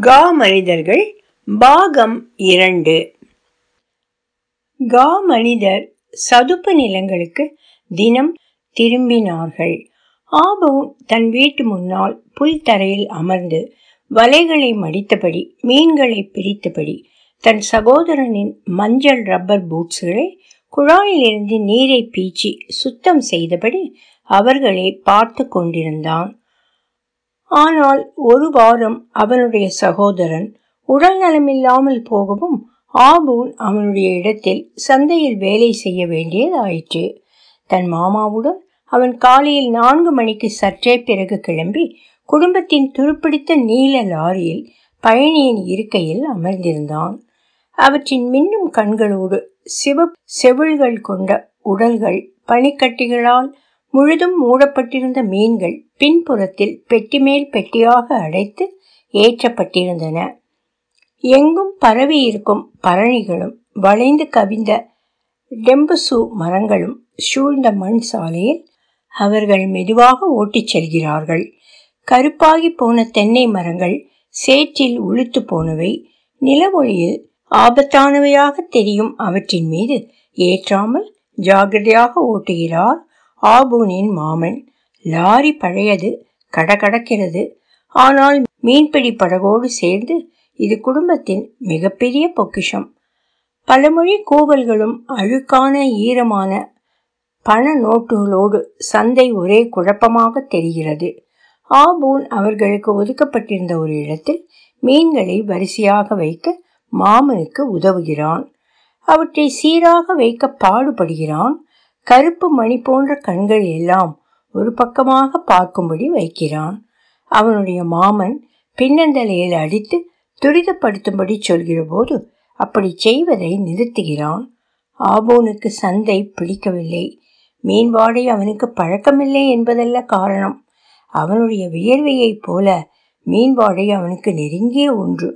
கா மனிதர்கள் பாகம் இரண்டு. கா மனிதர் சதுப்பு நிலங்களுக்கு தினம் திரும்பினார்கள். ஆபவும் தன் வீட்டு முன்னால் புல் தரையில் அமர்ந்து வலைகளை மடித்தபடி மீன்களை பிரித்தபடி தன் சகோதரனின் மஞ்சள் ரப்பர் பூட்ஸ்களை குழாயிலிருந்து நீரை பீச்சி சுத்தம் செய்தபடி அவர்களை பார்த்து கொண்டிருந்தான். ஆனால் ஒரு வாரம் அவனுடைய சகோதரன் உடல் நலமில்லாமல் போகவும் ஆபூன் அவனுடைய இடத்தில் சந்தையில் வேலை செய்ய வேண்டியதாயிற்று. தன் மாமாவுடன் அவன் காலையில் நான்கு மணிக்கு சற்றே பிறகு கிளம்பி குடும்பத்தின் துருப்பிடித்த நீல லாரியில் பயணியின் இருக்கையில் அமர்ந்திருந்தான். அவற்றின் மின்னும் கண்களோடு சிவ செவிழ்கள் கொண்ட உடல்கள் பனிக்கட்டிகளால் முழுதும் மூடப்பட்டிருந்த மீன்கள் பின்புறத்தில் பெட்டி மேல் பெட்டியாக அடைத்து ஏற்றப்பட்டிருந்தன. எங்கும் பரவி இருக்கும் பரணிகளும் வளைந்து கவிந்த டெம்புசு மரங்களும் சூழ்ந்த மண் சாலையில் அவர்கள் மெதுவாக ஓட்டிச் செல்கிறார்கள். கருப்பாகி போன தென்னை மரங்கள் சேற்றில் உளுத்து போனவை நிலவொளியில் ஆபத்தானவையாக தெரியும் அவற்றின் மீது ஏற்றாமல் ஜாகிரதையாக ஓட்டுகிறார் ஆபூனின் மாமன். லாரி பழையது கடகடக்கிறது. ஆனால் மீன்பிடி படகோடு சேர்ந்து இது குடும்பத்தின் மிகப்பெரிய பொக்கிஷம். பலமொழி கூவல்களும் அழுக்கான ஈரமான பண நோட்டுகளோடு சந்தை ஒரே குழப்பமாக தெரிகிறது. ஆபூன் அவர்களுக்கு ஒதுக்கப்பட்டிருந்த ஒரு இடத்தில் மீன்களை வரிசையாக வைக்க மாமனுக்கு உதவுகிறான். அவற்றை சீராக வைக்க பாடுபடுகிறான். கருப்பு மணி போன்ற கண்கள் எல்லாம் ஒரு பக்கமாக பார்க்கும்படி வைக்கிறான். அவனுடைய மாமன் பின்னந்தலையில் அடித்து துரிதப்படுத்தும்படி சொல்கிற போது அப்படி செய்வதை நிறுத்துகிறான். ஆபோனுக்கு சந்தை பிடிக்கவில்லை. மீன்பாடை அவனுக்கு பழக்கமில்லை என்பதல்ல காரணம். அவனுடைய வியர்வையைப் போல மீன்பாடை அவனுக்கு நெருங்கிய ஒன்று.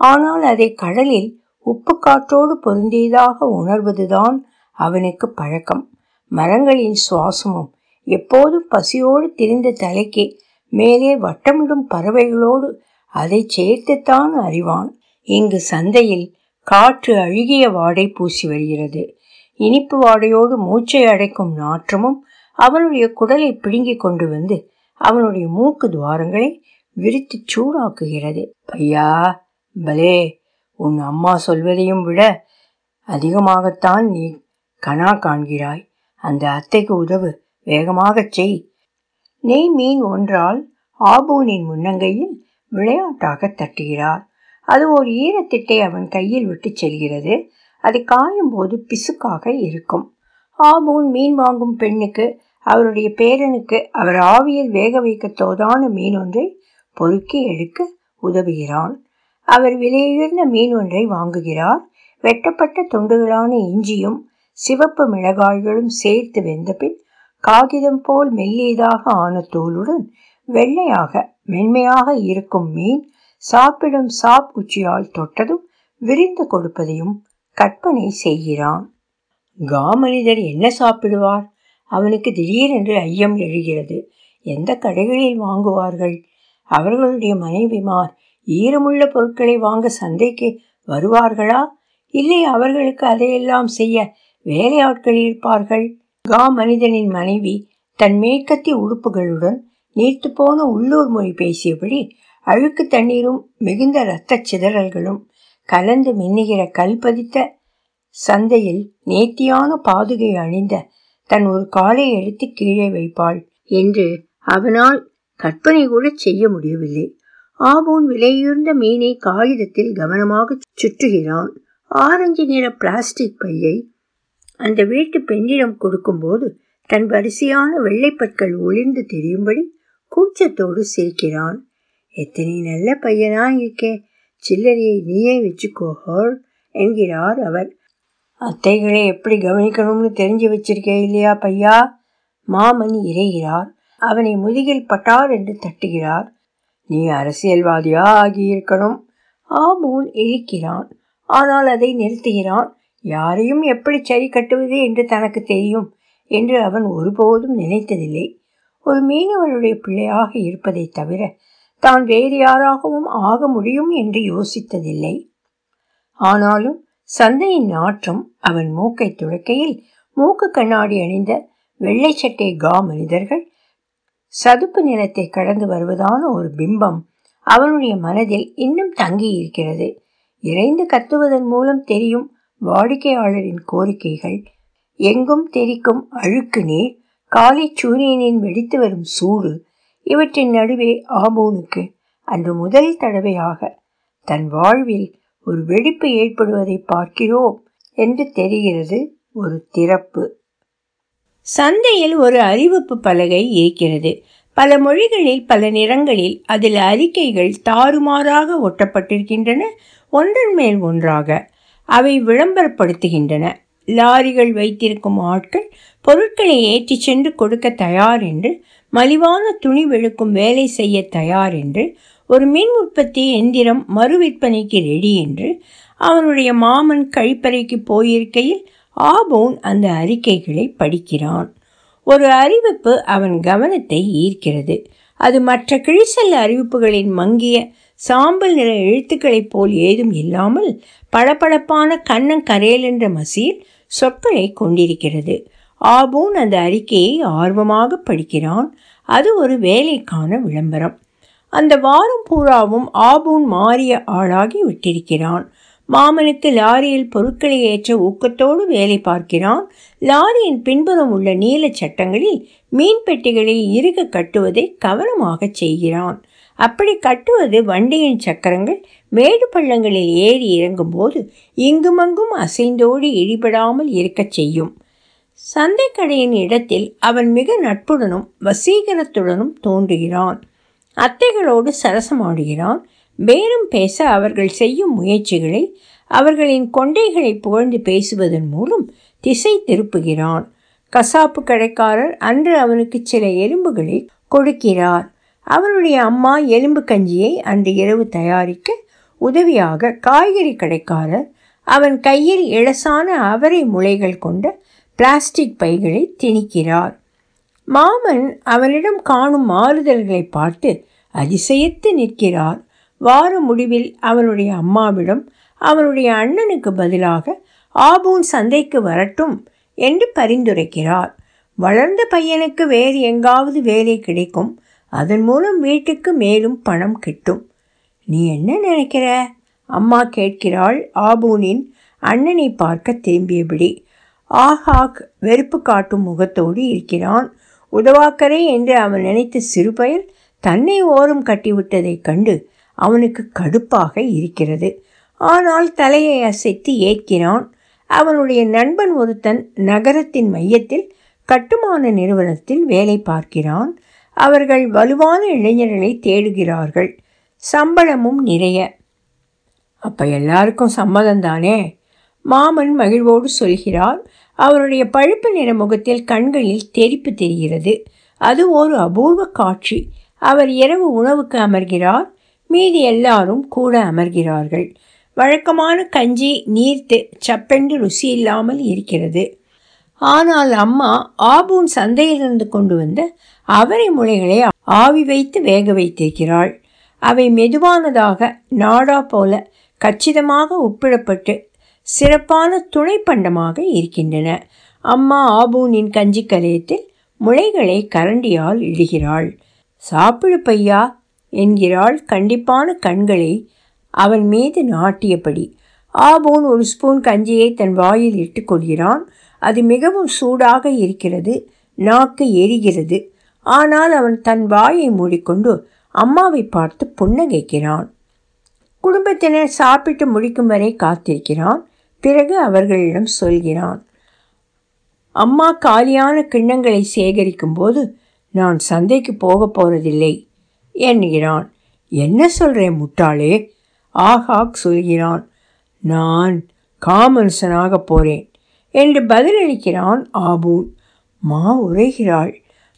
ஆனால் அதை கடலில் உப்பு காற்றோடு பொருந்தியதாக உணர்வதுதான் அவனுக்கு பழக்கம். மரங்களின் சுவாசமும் எப்போதும் பசியோடு திரிந்த தலைக்கு மேலே வட்டமிடும் பறவைகளோடு அதை சேர்த்துத்தான் அறிவான். இங்கு சந்தையில் காற்று அழுகிய வாடை பூசி வருகிறது. இனிப்பு வாடையோடு மூச்சை அடைக்கும் நாற்றமும் அவனுடைய குடலை பிடுங்கிக் கொண்டு வந்து அவனுடைய மூக்கு துவாரங்களை விரித்து சூடாக்குகிறது. பையா பலே உன் அம்மா சொல்வதையும் விட அதிகமாகத்தான் நீ கனா காண்கிறாய். அந்த அத்தைக்கு உதவு. வேகமாகச் செய். நெய் மீன் ஒன்றால் ஆபூனின் முன்னங்கையில் விளையாட்டாக தட்டுகிறார். அது ஒரு ஈரத்திட்டை அவன் கையில் விட்டு செல்கிறது. அது காயும் போது பிசுக்காக இருக்கும். ஆபூன் மீன் வாங்கும் பெண்ணுக்கு அவருடைய பேரனுக்கு அவர் ஆவியில் வேக வைக்க தோதான மீன் ஒன்றை பொறுக்கி எடுக்க உதவுகிறான். அவர் விலையுயர்ந்த மீன் ஒன்றை வாங்குகிறார். வெட்டப்பட்ட துண்டுகளான இஞ்சியும் சிவப்பு மிளகாய்களும் சேர்த்து வெந்தபின் காகிதம் போல் மெல்லியதாக ஆன தோலுடன் வெள்ளையாக மென்மையாக இருக்கும் மீன் சாப்பிடும் சாப் குச்சியால் தொட்டதும் விரிந்து கொடுப்பதையும் கற்பனை செய்கிறான். கா மனிதர் என்ன சாப்பிடுவார்? அவனுக்கு திடீரென்று ஐயம் எழுகிறது. எந்த கடைகளில் வாங்குவார்கள்? அவர்களுடைய மனைவிமார் ஈரமுள்ள பொருட்களை வாங்க சந்தைக்கு வருவார்களா? இல்லை அவர்களுக்கு அதையெல்லாம் செய்ய வேலையாட்கள் இருப்பார்கள். கா மனிதனின் மனைவி தன் மேற்கத்தி உடுப்புகளுடன் நீர்த்து போன உள்ளூர் மொழி பேசியபடி அழுக்கு தண்ணீரும் மிகுந்த இரத்த சிதறல்களும் கலந்து மின்னுகிற கல் பதித்த சந்தையில் நேர்த்தியான பாதுகை அணிந்த தன் ஒரு காலை எடுத்து கீழே வைப்பாள் என்று அவனால் கற்பனை கூட செய்ய முடியவில்லை. ஆபூன் விலையுயர்ந்த மீனை காகிதத்தில் கவனமாக சுற்றுகிறான். ஆரஞ்சு நிற பிளாஸ்டிக் பையை அந்த வீட்டு பெண்ணிடம் கொடுக்கும்போது தன் வரிசையான வெள்ளைப்பற்கள் ஒளிர்ந்து தெரியும்படி கூச்சத்தோடு சிரிக்கிறான். எத்தனை நல்ல பையனா இருக்கே சில்லறையை நீயே வச்சுக்கோஹோள் என்கிறார் அவர். அத்தைகளை எப்படி கவனிக்கணும்னு தெரிஞ்சு வச்சிருக்கே இல்லையா பையா? மாமன் இறைகிறார். அவனை முதுகில் பட்டார் என்று தட்டுகிறார். நீ அரசியல்வாதியா ஆகியிருக்கணும் ஆபூன் இழிக்கிறான். ஆனால் அதை நிறுத்துகிறான். யாரையும் எப்படி சரி கட்டுவது என்று தனக்கு தெரியும் என்று அவன் ஒருபோதும் நினைத்ததில்லை. ஒரு மீனவருடைய பிள்ளையாக இருப்பதைத் தவிர தான் வேறு யாராகவும் ஆக முடியும் என்று யோசித்ததில்லை. ஆனாலும் சந்தையின் நாற்றம் அவன் மூக்கை துளைக்கையில் மூக்கு கண்ணாடி அணிந்த வெள்ளை சட்டை கா மனிதர்கள் சதுப்பு நிலத்தை கடந்து வருவதான ஒரு பிம்பம் அவனுடைய மனதில் இன்னும் தங்கி இருக்கிறது இறைந்து கத்துவதன் மூலம் தெரியும் வாடிக்கையாளரின் கோரிக்கைகள் எங்கும் தெரிக்கும் அழுக்கு நீர் காலை சூரியனின் வெடித்து வரும் சூடு இவற்றின் நடுவே ஆபோனுக்கு அன்று முதல் தடவையாக தன் வாழ்வில் ஒரு வெடிப்பு ஏற்படுவதை பார்க்கிறோம் என்று தெரிகிறது ஒரு திறப்பு. சந்தையில் ஒரு அறிவிப்பு பலகை இருக்கிறது பல மொழிகளில் பல நிறங்களில் அதில் அறிக்கைகள் தாறுமாறாக ஒட்டப்பட்டிருக்கின்றன. ஒன்றன் மேல் ஒன்றாக அவை விளம்பரப்படுத்துகின்றன. லாரிகள் வைத்திருக்கும் ஆட்கள் பொருட்களை ஏற்றி சென்று கொடுக்க தயார் என்று மலிவான துணி வெளுக்கும் வேலை செய்ய தயார் என்று ஒரு மின் உற்பத்தி எந்திரம் மறு விற்பனைக்கு ரெடி என்று அவனுடைய மாமன் கழிப்பறைக்கு போயிருக்கையில் ஆபோன் அந்த அறிக்கைகளை படிக்கிறான். ஒரு அறிவிப்பு அவன் கவனத்தை ஈர்க்கிறது. அது மற்ற கிழிசல் அறிவிப்புகளின் மங்கிய சாம்பல் நிற எழுத்துக்களைப் போல் ஏதும் இல்லாமல் பளபளப்பான கண்ணங்கரையல் என்ற மசீல் சொற்களை கொண்டிருக்கிறது. ஆபூன் அந்த அறிக்கையை ஆர்வமாக படிக்கிறான். அது ஒரு வேலைக்கான விளம்பரம். அந்த வாரம் பூராவும் ஆபூன் மாறிய ஆளாகி விட்டிருக்கிறான். மாமனுக்கு லாரியில் பொருட்களை ஏற்ற ஊக்கத்தோடு வேலை பார்க்கிறான். லாரியின் பின்புறம் உள்ள நீல சட்டங்களில் மீன் பெட்டிகளை இறுக கட்டுவதை கவனமாக செய்கிறான். அப்படி கட்டுவது வண்டியின் சக்கரங்கள் மேடு பள்ளங்களில் ஏறி இறங்கும்போது இங்குமங்கும் அசைந்தோடி இடிபடாமல் இருக்கச் செய்யும். சந்தைக்கடையின் இடத்தில் அவன் மிக நட்புடனும் வசீகரத்துடனும் தோன்றுகிறான். அத்தைகளோடு சரசமாடுகிறான். பேரம் பேச அவர்கள் செய்யும் முயற்சிகளை அவர்களின் கொண்டைகளை புகழ்ந்து பேசுவதன் மூலம் திசை திருப்புகிறான். கசாப்பு கடைக்காரர் அன்று அவனுக்கு சில எலும்புகளை கொடுக்கிறார். அவனுடைய அம்மா எலும்பு கஞ்சியை அன்று இரவு தயாரிக்க உதவியாக காய்கறி கடைக்காரர் அவன் கையில் இளசான அவரை முளைகள் கொண்ட பிளாஸ்டிக் பைகளை திணிக்கிறார். மாமன் அவனிடம் காணும் மாறுதல்களை பார்த்து அதிசயித்து நிற்கிறார். வார முடிவில் அவனுடைய அம்மாவிடம் அவனுடைய அண்ணனுக்கு பதிலாக ஆபூன் சந்தைக்கு வரட்டும் என்று பரிந்துரைக்கிறார். வளர்ந்த பையனுக்கு வேறு எங்காவது வேலை கிடைக்கும் அதன் மூலம் வீட்டுக்கு மேலும் பணம் கிட்டும். நீ என்ன நினைக்கிற? அம்மா கேட்கிறாள் ஆபூனின் அண்ணனை பார்க்க திரும்பியபடி. ஆஹாக் வெறுப்பு காட்டும் முகத்தோடு இருக்கிறான். உதவாக்கரே என்று அவன் நினைத்த சிறுபயல் தன்னை ஓரம் கட்டிவிட்டதைக் கண்டு அவனுக்கு கடுப்பாக இருக்கிறது. ஆனால் தலையை அசைத்து ஏற்கிறான். அவனுடைய நண்பன் ஒருத்தன் நகரத்தின் மையத்தில் கட்டுமான நிறுவனத்தில் வேலை பார்க்கிறான். அவர்கள் வலுவான இளைஞர்களை தேடுகிறார்கள். சம்பளமும் நிறைய. அப்போ எல்லாருக்கும் சம்மதம் தானே மாமன் மகிழ்வோடு சொல்கிறார் அவருடைய பழுப்பு நிற முகத்தில் கண்களில் தெரிப்பு தெரிகிறது. அது ஒரு அபூர்வ காட்சி. அவர் இரவு உணவுக்கு அமர்கிறார் மீதி எல்லாரும் கூட அமர்கிறார்கள். வழக்கமான கஞ்சி நீர்த்து சப்பென்று ருசி இல்லாமல் இருக்கிறது. ஆனால் அம்மா ஆபூன் சந்தையிலிருந்து கொண்டு வந்த அவரை முளைகளை ஆவி வைத்து வேக வைத்திருக்கிறாள். அவை மெதுவானதாக நாடா போல கச்சிதமாக உப்பிடப்பட்டு சிறப்பான துணை பண்டமாக இருக்கின்றன. அம்மா ஆபூனின் கஞ்சி கலையத்தில் முளைகளை கரண்டியால் இடுகிறாள். சாப்பிடு பையா என்கிறாள் கண்டிப்பான கண்களை அவன் மீது நாட்டியபடி. ஆபோன் ஒரு ஸ்பூன் கஞ்சியை தன் வாயில் இட்டுக்கொள்கிறான் அது மிகவும் சூடாக இருக்கிறது நாக்கு எரிகிறது. ஆனால் அவன் தன் வாயை மூடிக்கொண்டு அம்மாவை பார்த்து புன்னகைக்கிறான். குடும்பத்தினர் சாப்பிட்டு முடிக்கும் வரை காத்திருக்கிறான். பிறகு அவர்களிடம் சொல்கிறான் அம்மா காலியான கிண்ணங்களை சேகரிக்கும் போது நான் சந்தைக்கு போக போறதில்லை என்கிறான். என்ன சொல்கிறேன் முட்டாளே? ஆஹாக் சொல்கிறான் நான் காமன்சனாக போகிறேன் என்று பதிலளிக்கிறான் ஆபூன். மா உரைகிறாள்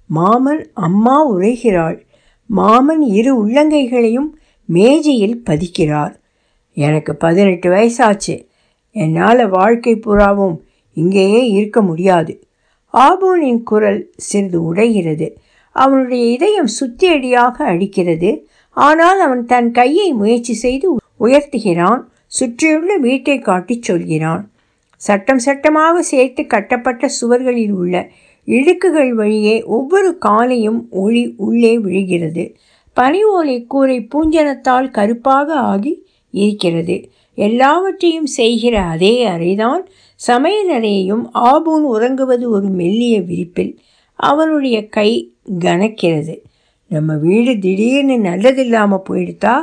மாமன் அம்மா உரைகிறாள். மாமன் இரு உள்ளங்கைகளையும் மேஜையில் பதிக்கிறார். எனக்கு பதினெட்டு வயசாச்சு. என்னால் வாழ்க்கை புறாவும் இங்கேயே இருக்க முடியாது. ஆபோனின் குரல் சிறிது உடைகிறது. அவனுடைய இதயம் சுத்தியடியாக அடிக்கிறது. ஆனால் அவன் தன் கையை முயற்சி செய்து உயர்த்துகிறான். சுற்றியுள்ள வீட்டை காட்டிச் சொல்கிறான். சட்டம் சட்டமாக சேர்த்து கட்டப்பட்ட சுவர்களில் உள்ள இடுக்குகள் வழியே ஒவ்வொரு காலையும் ஒளி உள்ளே விழுகிறது. பனி ஓலை கூரை பூஞ்சனத்தால் கருப்பாக ஆகி இருக்கிறது. எல்லாவற்றையும் செய்கிற அதே அறைதான். சமையல் அறையையும் ஆபூன் உறங்குவது ஒரு மெல்லிய விரிப்பில் அவனுடைய கை கனக்கிறது. நம்ம வீடு திடீர்னு நல்லதில்லாமல் போயிடுத்தா?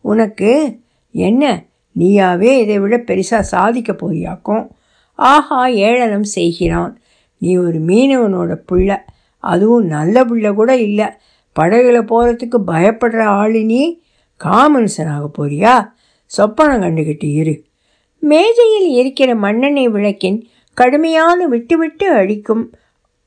உனக்கு என்ன? நீயாவே இதை விட பெருசாக சாதிக்க போறியாக்கும்? ஆஹா ஏளனம் செய்கிறான். நீ ஒரு மீனவனோட புள்ள. அதுவும் நல்ல புள்ள கூட இல்லை. படகுல போகிறதுக்கு பயப்படுற ஆளு நீ காமன்சனாக போறியா? சொப்பனம் கண்டுகிட்டு இரு. மேஜையில் இருக்கிற மண்ணெண்ணெய் விளக்கின் கடுமையான விட்டு விட்டு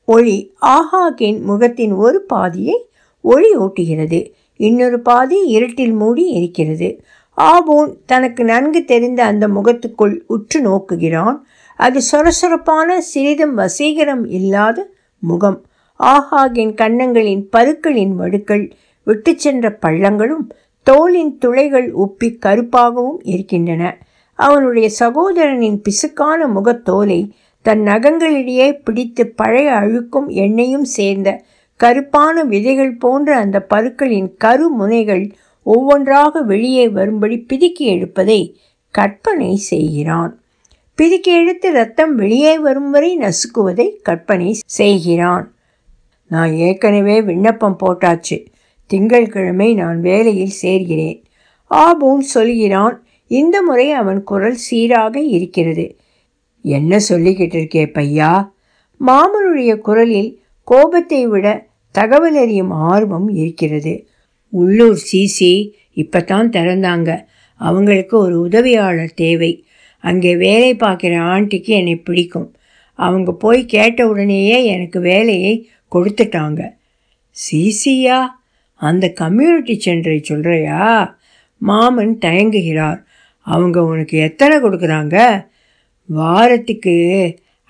ஒளி ஆஹாக்கின் முகத்தின் ஒரு பாதியை ஒளி ஓட்டுகிறது இன்னொரு பாதி இருட்டில் மூடி இருக்கிறது. ஆபூன் தனக்கு நன்கு தெரிந்த அந்த முகத்துக்குள் உற்று நோக்குகிறான். அது சொரசொரப்பான சிறிதும் வசீகரம் இல்லாத முகம். ஆஹாகின் கன்னங்களின் பருக்களின் வடுக்கள் விட்டு சென்ற பள்ளங்களும் தோலின் துளைகள் உப்பி கருப்பாகவும் இருக்கின்றன. அவனுடைய சகோதரனின் பிசுக்கான முகத்தோலை தன் நகங்களிடையே பிடித்து பழைய அழுக்கும் எண்ணெயும் சேர்ந்த கருப்பான விதைகள் போன்ற அந்த பருக்களின் கருமுனைகள் ஒவ்வொன்றாக வெளியே வரும்படி பிதுக்கி எடுப்பதை கற்பனை செய்கிறான். பிதுக்கி எடுத்து ரத்தம் வெளியே வரும் வரை நசுக்குவதை கற்பனை செய்கிறான். நான் ஏற்கனவே விண்ணப்பம் போட்டாச்சு. திங்கள்கிழமை நான் வேலையில் சேர்கிறேன். ஆபூன் சொல்கிறான். இந்த முறை அவன் குரல் சீராக இருக்கிறது. என்ன சொல்லிக்கிட்டு இருக்கே பையா? மாமனுடைய குரலில் கோபத்தை விட தகவல் அறியும் ஆர்வம் இருக்கிறது. உள்ளூர் சிசி இப்போ தான் திறந்தாங்க. அவங்களுக்கு ஒரு உதவியாளர் தேவை. அங்கே வேலை பார்க்குற ஆண்டிக்கு என்னை பிடிக்கும். அவங்க போய் கேட்ட உடனேயே எனக்கு வேலையை கொடுத்துட்டாங்க. சிசியா அந்த கம்யூனிட்டி சென்டரை சொல்கிறையா மாமன் தயங்குகிறார். அவங்க உனக்கு எத்தனை கொடுக்குறாங்க? வாரத்துக்கு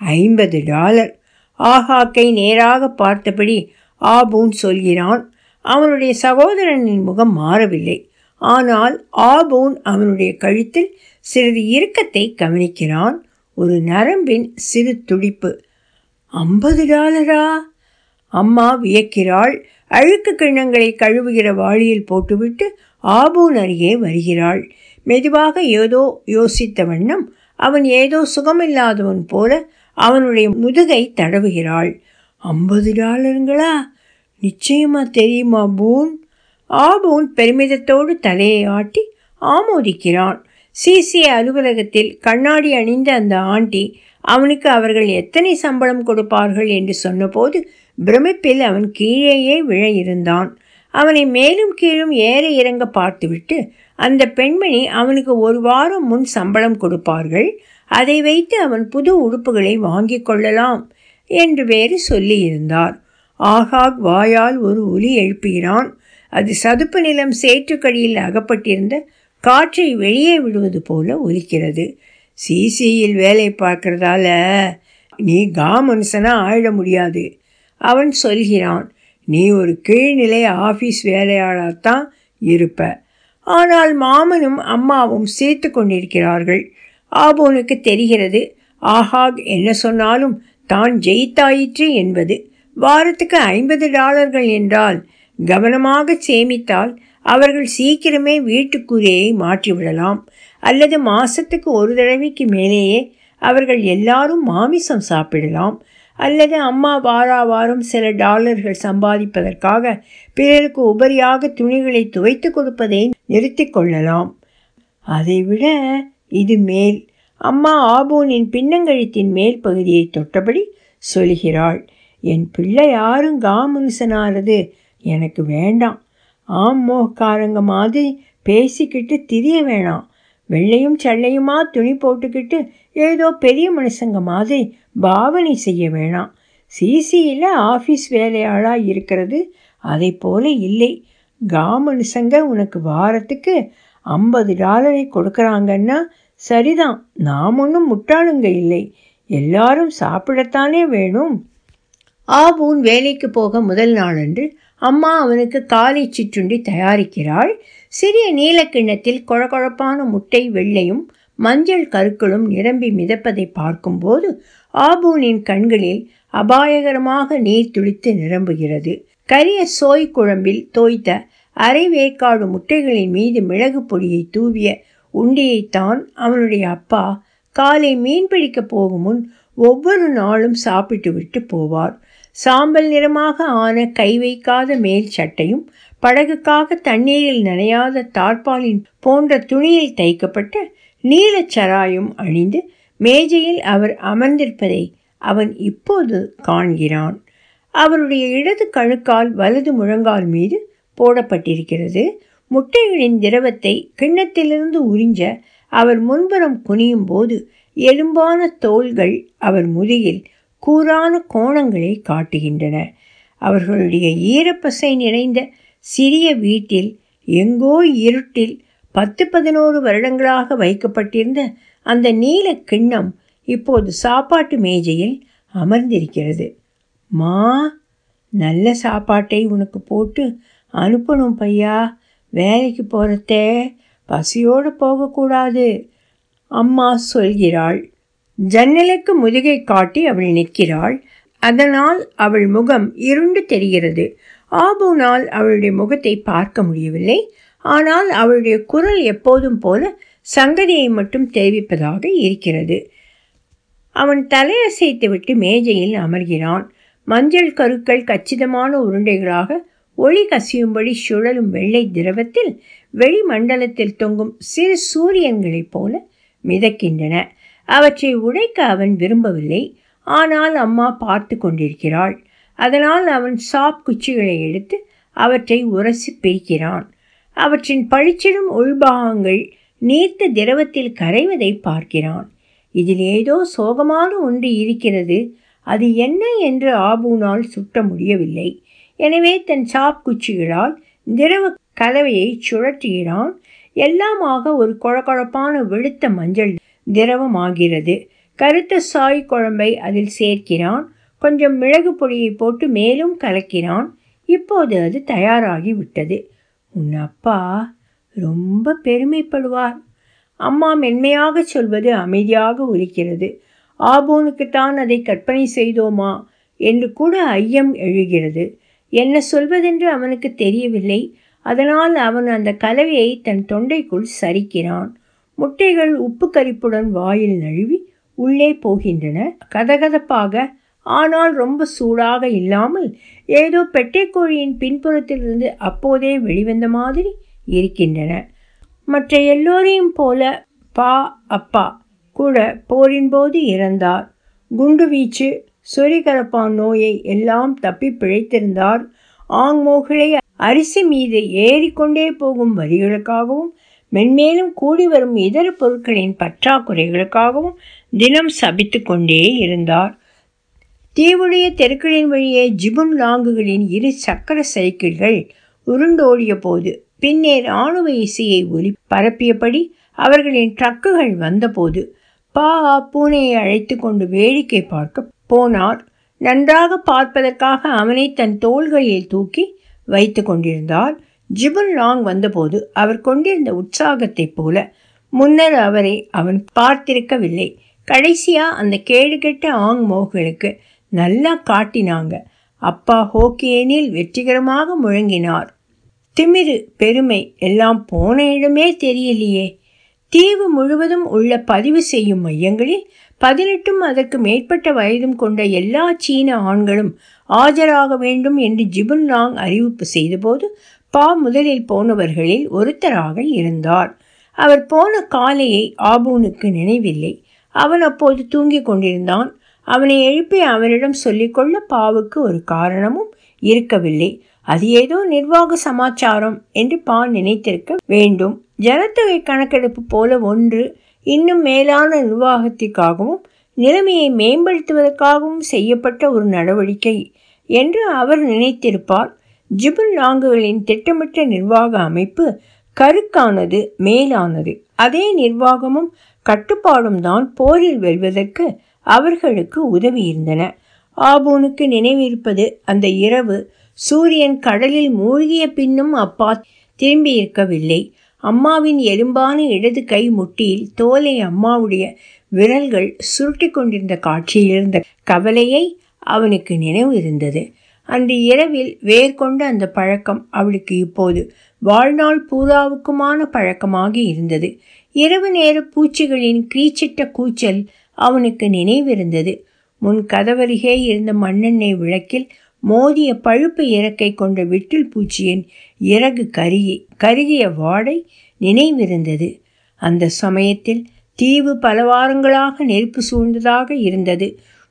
ஐம்பது டாலர். ஆஹாக்கை நேராக பார்த்தபடி ஆபூன் சொல்கிறான். அவனுடைய சகோதரனின் முகம் மாறவில்லை. ஆனால் ஆபூன் அவனுடைய கழுத்தில் சிறிது இறுக்கத்தை கவனிக்கிறான் ஒரு நரம்பின் சிறு துடிப்பு. ஐம்பது டாலரா? அம்மா வியக்கிறாள். அழுக்கு கிண்ணங்களை கழுவுகிற வாளியில் போட்டுவிட்டு ஆபூன் அருகே வருகிறாள். மெதுவாக ஏதோ யோசித்த வண்ணம் அவன் ஏதோ சுகமில்லாதவன் போல அவனுடைய முதுகை தடவுகிறாள். ஐம்பது டாலருங்களா? நிச்சயமா தெரியுமா பூன்? ஆபூன் பெருமிதத்தோடு தலையை ஆட்டி ஆமோதிக்கிறான். சிசி அலுவலகத்தில் கண்ணாடி அணிந்த அந்த ஆண்டி அவனுக்கு அவர்கள் எத்தனை சம்பளம் கொடுப்பார்கள் என்று சொன்னபோது பிரமிப்பில் அவன் கீழேயே விழ இருந்தான் அவனை மேலும் கீழும் ஏற இறங்க பார்த்துவிட்டு அந்த பெண்மணி அவனுக்கு ஒரு வாரம் முன் சம்பளம் கொடுப்பார்கள் அதை வைத்து அவன் புது உடுப்புகளை வாங்கி கொள்ளலாம் என்று வேறு சொல்லியிருந்தார். ஆகாக் வாயால் ஒரு ஒலி எழுப்புகிறான் அது சதுப்பு நிலம் சேற்றுக்கடியில் அகப்பட்டிருந்த காற்றை வெளியே விடுவது போல ஒலிக்கிறது. சிசியில் வேலை பார்க்கறதால நீ கா மனுஷனாக ஆயிட முடியாது. அவன் சொல்கிறான் நீ ஒரு கீழ்நிலை ஆஃபீஸ் வேலையாளாகத்தான் இருப்ப. ஆனால் மாமனும் அம்மாவும் சேர்த்து கொண்டிருக்கிறார்கள். ஆபோனுக்கு தெரிகிறது ஆஹாக் என்ன சொன்னாலும் தான் ஜெயித்தாயிற்று என்பது. வாரத்துக்கு ஐம்பது டாலர்கள் என்றால் கவனமாக சேமித்தால் அவர்கள் சீக்கிரமே வீட்டுக்குரியை மாற்றிவிடலாம். அல்லது மாசத்துக்கு ஒரு தடவைக்கு மேலேயே அவர்கள் எல்லாரும் மாமிசம் சாப்பிடலாம். அல்லது அம்மா வாரா வாரம் சில டாலர்கள் சம்பாதிப்பதற்காக பிறருக்கு உபரியாக துணிகளை துவைத்து கொடுப்பதை நிறுத்தி கொள்ளலாம். அதைவிட இது மேல். அம்மா ஆபூனின் பின்னங்கழுத்தின் மேல் பகுதியை தொட்டபடி சொல்கிறாள் என் பிள்ளை யாரும் காமுனுசனானது எனக்கு வேண்டாம். ஆம்மோக்காரங்க மாதிரி பேசிக்கிட்டு திரிய வேணாம். வெள்ளையும் சள்ளையுமா துணி போட்டுக்கிட்டு ஏதோ பெரிய மனுஷங்க மாதிரி பாவனை செய்ய வேணாம். சிசியில் ஆஃபீஸ் வேலையாளாக இருக்கிறது அதை போல இல்லை. கா மனுஷங்க உனக்கு வாரத்துக்கு ஐம்பது டாலரை கொடுக்குறாங்கன்னா சரிதான். நாம் ஒன்றும் முட்டாளுங்க இல்லை. எல்லாரும் சாப்பிடத்தானே வேணும். ஆபூன் வேலைக்கு போக முதல் நாளன்று அம்மா அவனுக்கு காலை சிற்றுண்டி தயாரிக்கிறாள். சிறிய நீலக்கிண்ணத்தில் கொழகொழப்பான முட்டை வெள்ளையும் மஞ்சள் கருக்களும் நிரம்பி மிதப்பதை பார்க்கும்போது ஆபூனின் கண்களில் அபாயகரமாக நீர் துளித்து நிரம்புகிறது. கரிய சோய் குழம்பில் தோய்த்த அரை வேக்காடு முட்டைகளின் மீது மிளகு பொடியை தூவிய உண்டியைத்தான் அவனுடைய அப்பா காலை மீன் பிடிக்கப் போகும் முன் ஒவ்வொரு நாளும் சாப்பிட்டு விட்டு போவார். சாம்பல் நிறமாக ஆன கை வைக்காத மேல் சட்டையும் படகுக்காக தண்ணீரில் நனையாத தார்பாலின் போன்ற துணியில் தைக்கப்பட்ட நீலச்சராயும் அணிந்து மேஜையில் அவர் அமர்ந்திருப்பதை அவன் இப்போது காண்கிறான். அவருடைய இடது கணுக்கால் வலது முழங்கால் மீது போடப்பட்டிருக்கிறது. முட்டைகளின் திரவத்தை கிண்ணத்திலிருந்து உறிஞ்ச அவர் முன்புறம் குனியும் போது எலும்பான தோள்கள் அவர் முதுகில் கூரான கோணங்களை காட்டுகின்றன. அவர்களுடைய ஈரப்பசை நிறைந்த சிறிய வீட்டில் எங்கோ இருட்டில் பத்து பதினோரு வருடங்களாக வைக்கப்பட்டிருந்த அந்த நீல கிண்ணம் இப்போது சாப்பாட்டு மேஜையில் அமர்ந்திருக்கிறது. மா நல்ல சாப்பாட்டை உனக்கு போட்டு அனுப்பணும் பையா. வேலைக்கு போகிறதே பசியோடு போகக்கூடாது அம்மா சொல்கிறாள். ஜன்னலுக்கு முதுகை காட்டி அவள் நிற்கிறாள். அதனால் அவள் முகம் இருண்டு தெரிகிறது. ஆபுனால் அவளுடைய முகத்தை பார்க்க முடியவில்லை. ஆனால் அவளுடைய குரல் எப்போதும் போல சங்கதியை மட்டும் தெரிவிப்பதாக இருக்கிறது. அவன் தலையசைத்துவிட்டு மேஜையில் அமர்கிறான். மஞ்சள் கருக்கள் கச்சிதமான உருண்டைகளாக ஒளி கசியும்படி சுழலும் வெள்ளை திரவத்தில் வெளிமண்டலத்தில் தொங்கும் சிறு சூரியன்களைப் போல மிதக்கின்றன. அவற்றை உடைக்க அவன் விரும்பவில்லை. ஆனால் அம்மா பார்த்து கொண்டிருக்கிறாள். அதனால் அவன் சாப் குச்சிகளை எடுத்து அவற்றை உரசி பிரிக்கிறான் அவற்றின் பழிச்சிடும் உள்பாகங்கள் நீர்த்த திரவத்தில் கரைவதை பார்க்கிறான். இதில் ஏதோ சோகமான ஒன்று இருக்கிறது. அது என்ன என்று ஆபூனால் சுட்ட முடியவில்லை. எனவே தன் சாப் குச்சிகளால் திரவ கலவையை சுழற்றுகிறான். எல்லாமாக ஒரு கொழகொழப்பான வெளுத்த மஞ்சள் திரவமாகிறது. கருத்த சாய் குழம்பை அதில் சேர்க்கிறான். கொஞ்சம் மிளகு பொடியை போட்டு மேலும் கலக்கிறான். இப்போது அது தயாராகி விட்டது உன் அப்பா ரொம்ப பெருமைப்படுவார். அம்மா மென்மையாக சொல்வது அமைதியாக ஒலிக்கிறது ஆபோனுக்குத்தான் அதை கற்பனை செய்தோமா? என்று கூட ஐயம் எழுகிறது. என்ன சொல்வதென்று அவனுக்கு தெரியவில்லை. அதனால் அவன் அந்த கலவையை தன் தொண்டைக்குள் சரிக்கிறான். முட்டைகள் உப்பு கரிப்புடன் வாயில் நழுவி உள்ளே போகின்றன. கதகதப்பாக ஆனால் ரொம்ப சூடாக இல்லாமல் ஏதோ பெட்டைக்கோழியின் பின்புறத்திலிருந்து அப்போதே வெளிவந்த மாதிரி இருக்கின்றன. மற்ற எல்லோரையும் போல பா அப்பா கூட போரின் போது இறந்தார். குண்டு வீச்சு சொரிகரப்பான் நோயை எல்லாம் தப்பி பிழைத்திருந்தார். ஆங்மோகளை அரிசி மீது ஏறிக்கொண்டே போகும் வரிகளுக்காகவும் மென்மேலும் கூடி வரும் இதர பொருட்களின் பற்றாக்குறைகளுக்காகவும் தினம் சபித்து கொண்டே இருந்தார். தீவுடைய தெருக்களின் வழியே ஜிபுன் லாங்குகளின் இரு சக்கர சைக்கிள்கள் உருண்டோடிய போது பின்னே இராணுவ இசையை ஒலி பரப்பியபடி அவர்களின் ட்ரக்குகள் வந்தபோது பா பூனையை அழைத்து கொண்டு வேடிக்கை பார்க்க போனார். நன்றாக பார்ப்பதற்காக அவனை தன் தோள்களில் தூக்கி வைத்து கொண்டிருந்தார். ஜிபுல் லாங் வந்தபோது அவர் கொண்டிருந்த உற்சாகத்தைப் போல முன்னர் அவரை அவன் பார்த்திருக்கவில்லை. கடைசியா அந்த கேடுகெட்ட ஆங் மோகளுக்கு நல்லா காட்டினாங்க. அப்பா ஹோக்கியனில் வெற்றிகரமாக முழங்கினார். திமிரு பெருமை எல்லாம் போன இடமே தெரியலையே. தீவு முழுவதும் உள்ள பதிவு செய்யும் மையங்களில் பதினெட்டும் அதற்கு மேற்பட்ட வயதும் கொண்ட எல்லா சீன ஆண்களும் ஆஜராக வேண்டும் என்று ஜிபுன் லாங் அறிவிப்பு செய்தபோது பா முதலில் போனவர்களில் ஒருத்தராக இருந்தார். அவர் போன காலையை ஆபூனுக்கு நினைவில்லை. அவன் அப்போது தூங்கிக் கொண்டிருந்தான். அவனை எழுப்பி அவனிடம் சொல்லிக்கொள்ள பாவுக்கு ஒரு காரணமும் இருக்கவில்லை. அது ஏதோ நிர்வாக சமாச்சாரம் என்று பா நினைத்திருக்க வேண்டும். ஜனத்தொகை கணக்கெடுப்பு போல ஒன்று இன்னும் மேலான நிர்வாகத்திற்காகவும் நிலைமையை மேம்படுத்துவதற்காகவும் செய்யப்பட்ட ஒரு நடவடிக்கை என்று அவர் நினைத்திருப்பார். ஜிபுல் லாங்குகளின் திட்டமிட்ட நிர்வாக அமைப்பு கருக்கானது மேலானது. அதே நிர்வாகமும் கட்டுப்பாடும் தான் போரில் வெல்வதற்கு அவர்களுக்கு உதவியிருந்தன. ஆபூனுக்கு நினைவிருப்பது அந்த இரவு சூரியன் கடலில் மூழ்கிய பின்னும் அப்பா திரும்பியிருக்கவில்லை. அம்மாவின் எலும்பான இடது கை முட்டியில் தோலை அம்மாவுடைய விரல்கள் சுருட்டி கொண்டிருந்த காட்சியிலிருந்த கவலையை அவனுக்கு நினைவு இருந்தது. அன்று இரவில் வேர்கொண்ட அந்த பழக்கம் அவளுக்கு இப்போது வாழ்நாள் பூராவுக்குமான பழக்கமாகி இருந்தது. இரவு நேர பூச்சிகளின் கிரீச்சிட்ட கூச்சல் அவனுக்கு நினைவிருந்தது. முன் கதவருகே இருந்த மண்ணெண்ணெய் விளக்கில் மோதிய பழுப்பு இறக்கை கொண்ட விட்டில் பூச்சியின் இறகு கருகி கருகிய வாடை நினைவிருந்தது. அந்த சமயத்தில் தீவு பல வாரங்களாக நெருப்பு சூழ்ந்ததாக இருந்தது.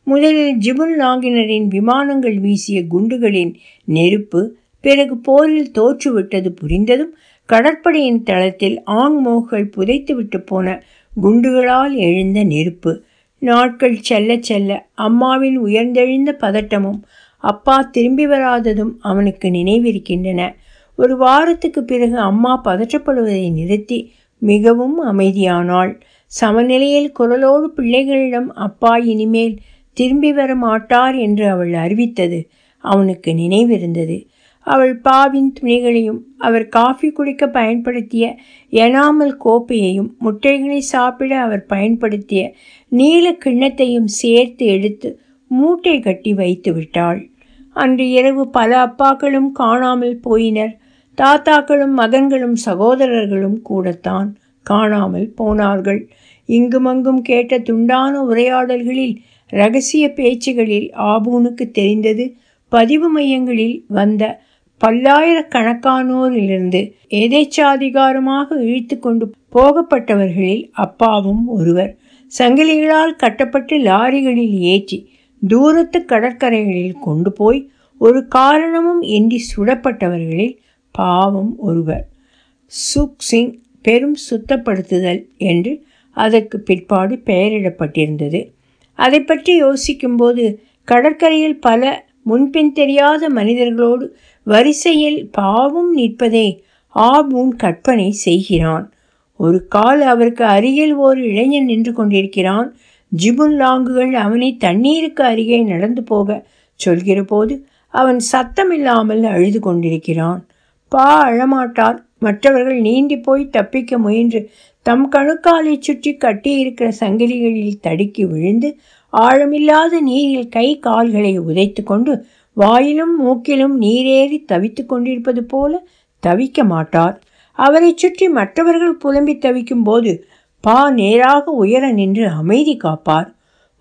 முதலில் ஜிபுல் நாங்கினரின் விமானங்கள் வீசிய குண்டுகளின் நெருப்பு பிறகு போரில் தோற்றுவிட்டது புரிந்ததும் கடற்படையின் தளத்தில் ஆங்மோகள் புதைத்துவிட்டு போன குண்டுகளால் எழுந்த நெருப்பு. நாட்கள் செல்ல செல்ல அம்மாவின் உயர்ந்தெழுந்த பதட்டமும் அப்பா திரும்பி வராததும் அவனுக்கு நினைவிருக்கின்றன. ஒரு வாரத்துக்கு பிறகு அம்மா பதற்றப்படுவதை நிறுத்தி மிகவும் அமைதியானாள். சமநிலையில் குரலோடு பிள்ளைகளிடம் அப்பா இனிமேல் திரும்பி வர மாட்டார் என்று அவள் அறிவித்தது. அவனுக்கு நினைவிருந்தது. அவள் பாவின் துணிகளையும் அவர் காஃபி குடிக்க பயன்படுத்திய எனாமல் கோப்பையையும் முட்டைகளை சாப்பிட அவர் பயன்படுத்திய நீல கிண்ணத்தையும் சேர்த்து எடுத்து மூட்டை கட்டி வைத்து விட்டாள். அன்று இரவு பல அப்பாக்களும் காணாமல் போயினர். தாத்தாக்களும் மகன்களும் சகோதரர்களும் கூடத்தான் காணாமல் போனார்கள். இங்குமங்கும் கேட்ட துண்டான உரையாடல்களில் ரகசிய பேச்சுகளில் ஆபூனுக்கு தெரிந்தது பதிவு மையங்களில் வந்த பல்லாயிரக்கணக்கானோரிலிருந்து எதேச்சாதிகாரமாக இழுத்து கொண்டு போகப்பட்டவர்களில் அப்பாவும் ஒருவர். சங்கிலிகளால் கட்டப்பட்டு லாரிகளில் ஏற்றி தூரத்து கடற்கரைகளில் கொண்டு போய் ஒரு காரணமும் இன்றி சுடப்பட்டவர்களில் பாவம் ஒருவர். சுக் சிங் பெரும் சுத்தப்படுத்துதல் என்று அதற்கு பிற்பாடு பெயரிடப்பட்டிருந்தது. அதை பற்றி யோசிக்கும்போது கடற்கரையில் பல முன்பின் தெரியாத மனிதர்களோடு வரிசையில் பாவும் நிற்பதை ஆபூன் கற்பனை செய்கிறான். ஒரு கால் அவருக்கு அருகில் ஒரு இளைஞன் நின்று கொண்டிருக்கிறான். ஜிபுன் லாங்குகள் அவனை தண்ணீருக்கு அருகே நடந்து போக சொல்கிற போது அவன் சத்தமில்லாமல் அழுது கொண்டிருக்கிறான். பா அழமாட்டார். மற்றவர்கள் நீண்டி போய் தப்பிக்க முயன்று தம் கணுக்காலை சுற்றி கட்டியிருக்கிற சங்கிலிகளில் தடுக்கி விழுந்து ஆழமில்லாத நீரில் கை கால்களை உதைத்து கொண்டு வாயிலும் மூக்கிலும் நீரேறி தவித்து கொண்டிருப்பது போல தவிக்க மாட்டார். அவரை சுற்றி மற்றவர்கள் புலம்பி தவிக்கும் போது பா நேராக உயர நின்று அமைதி காப்பார்.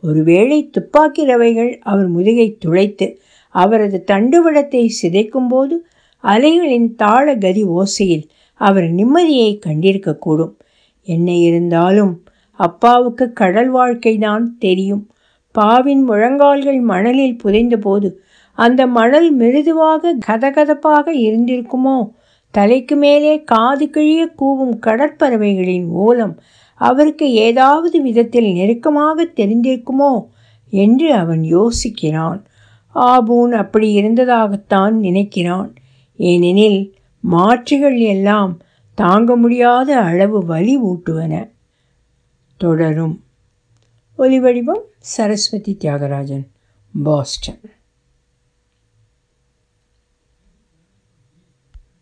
ஒருவேளை துப்பாக்கி ரவைகள் அவர் முதுகை துளைத்து அவரது தண்டுவடத்தை சிதைக்கும்போது அலைகளின் தாள கதி ஓசையில் அவர் நிம்மதியை கண்டிருக்கக்கூடும் என்ன இருந்தாலும் அப்பாவுக்கு கடல் வாழ்க்கைதான் தெரியும். பாவின் முழங்கால்கள் மணலில் புதைந்தபோது அந்த மணல் மிருதுவாக கதகதப்பாக இருந்திருக்குமோ? தலைக்கு மேலே காது கிழிய கூவும் கடற்பறவைகளின் ஓலம் அவருக்கு ஏதாவது விதத்தில் நெருக்கமாக தெரிந்திருக்குமோ? என்று அவன் யோசிக்கிறான். ஆபூன் அப்படி இருந்ததாகத்தான் நினைக்கிறான். ஏனெனில் மாற்றுகள் எல்லாம் தாங்க முடியாத அளவு வலி ஊட்டுவன. தொடரும். ஒலிவடிவம் சரஸ்வதி தியாகராஜன் பாஸ்டன்.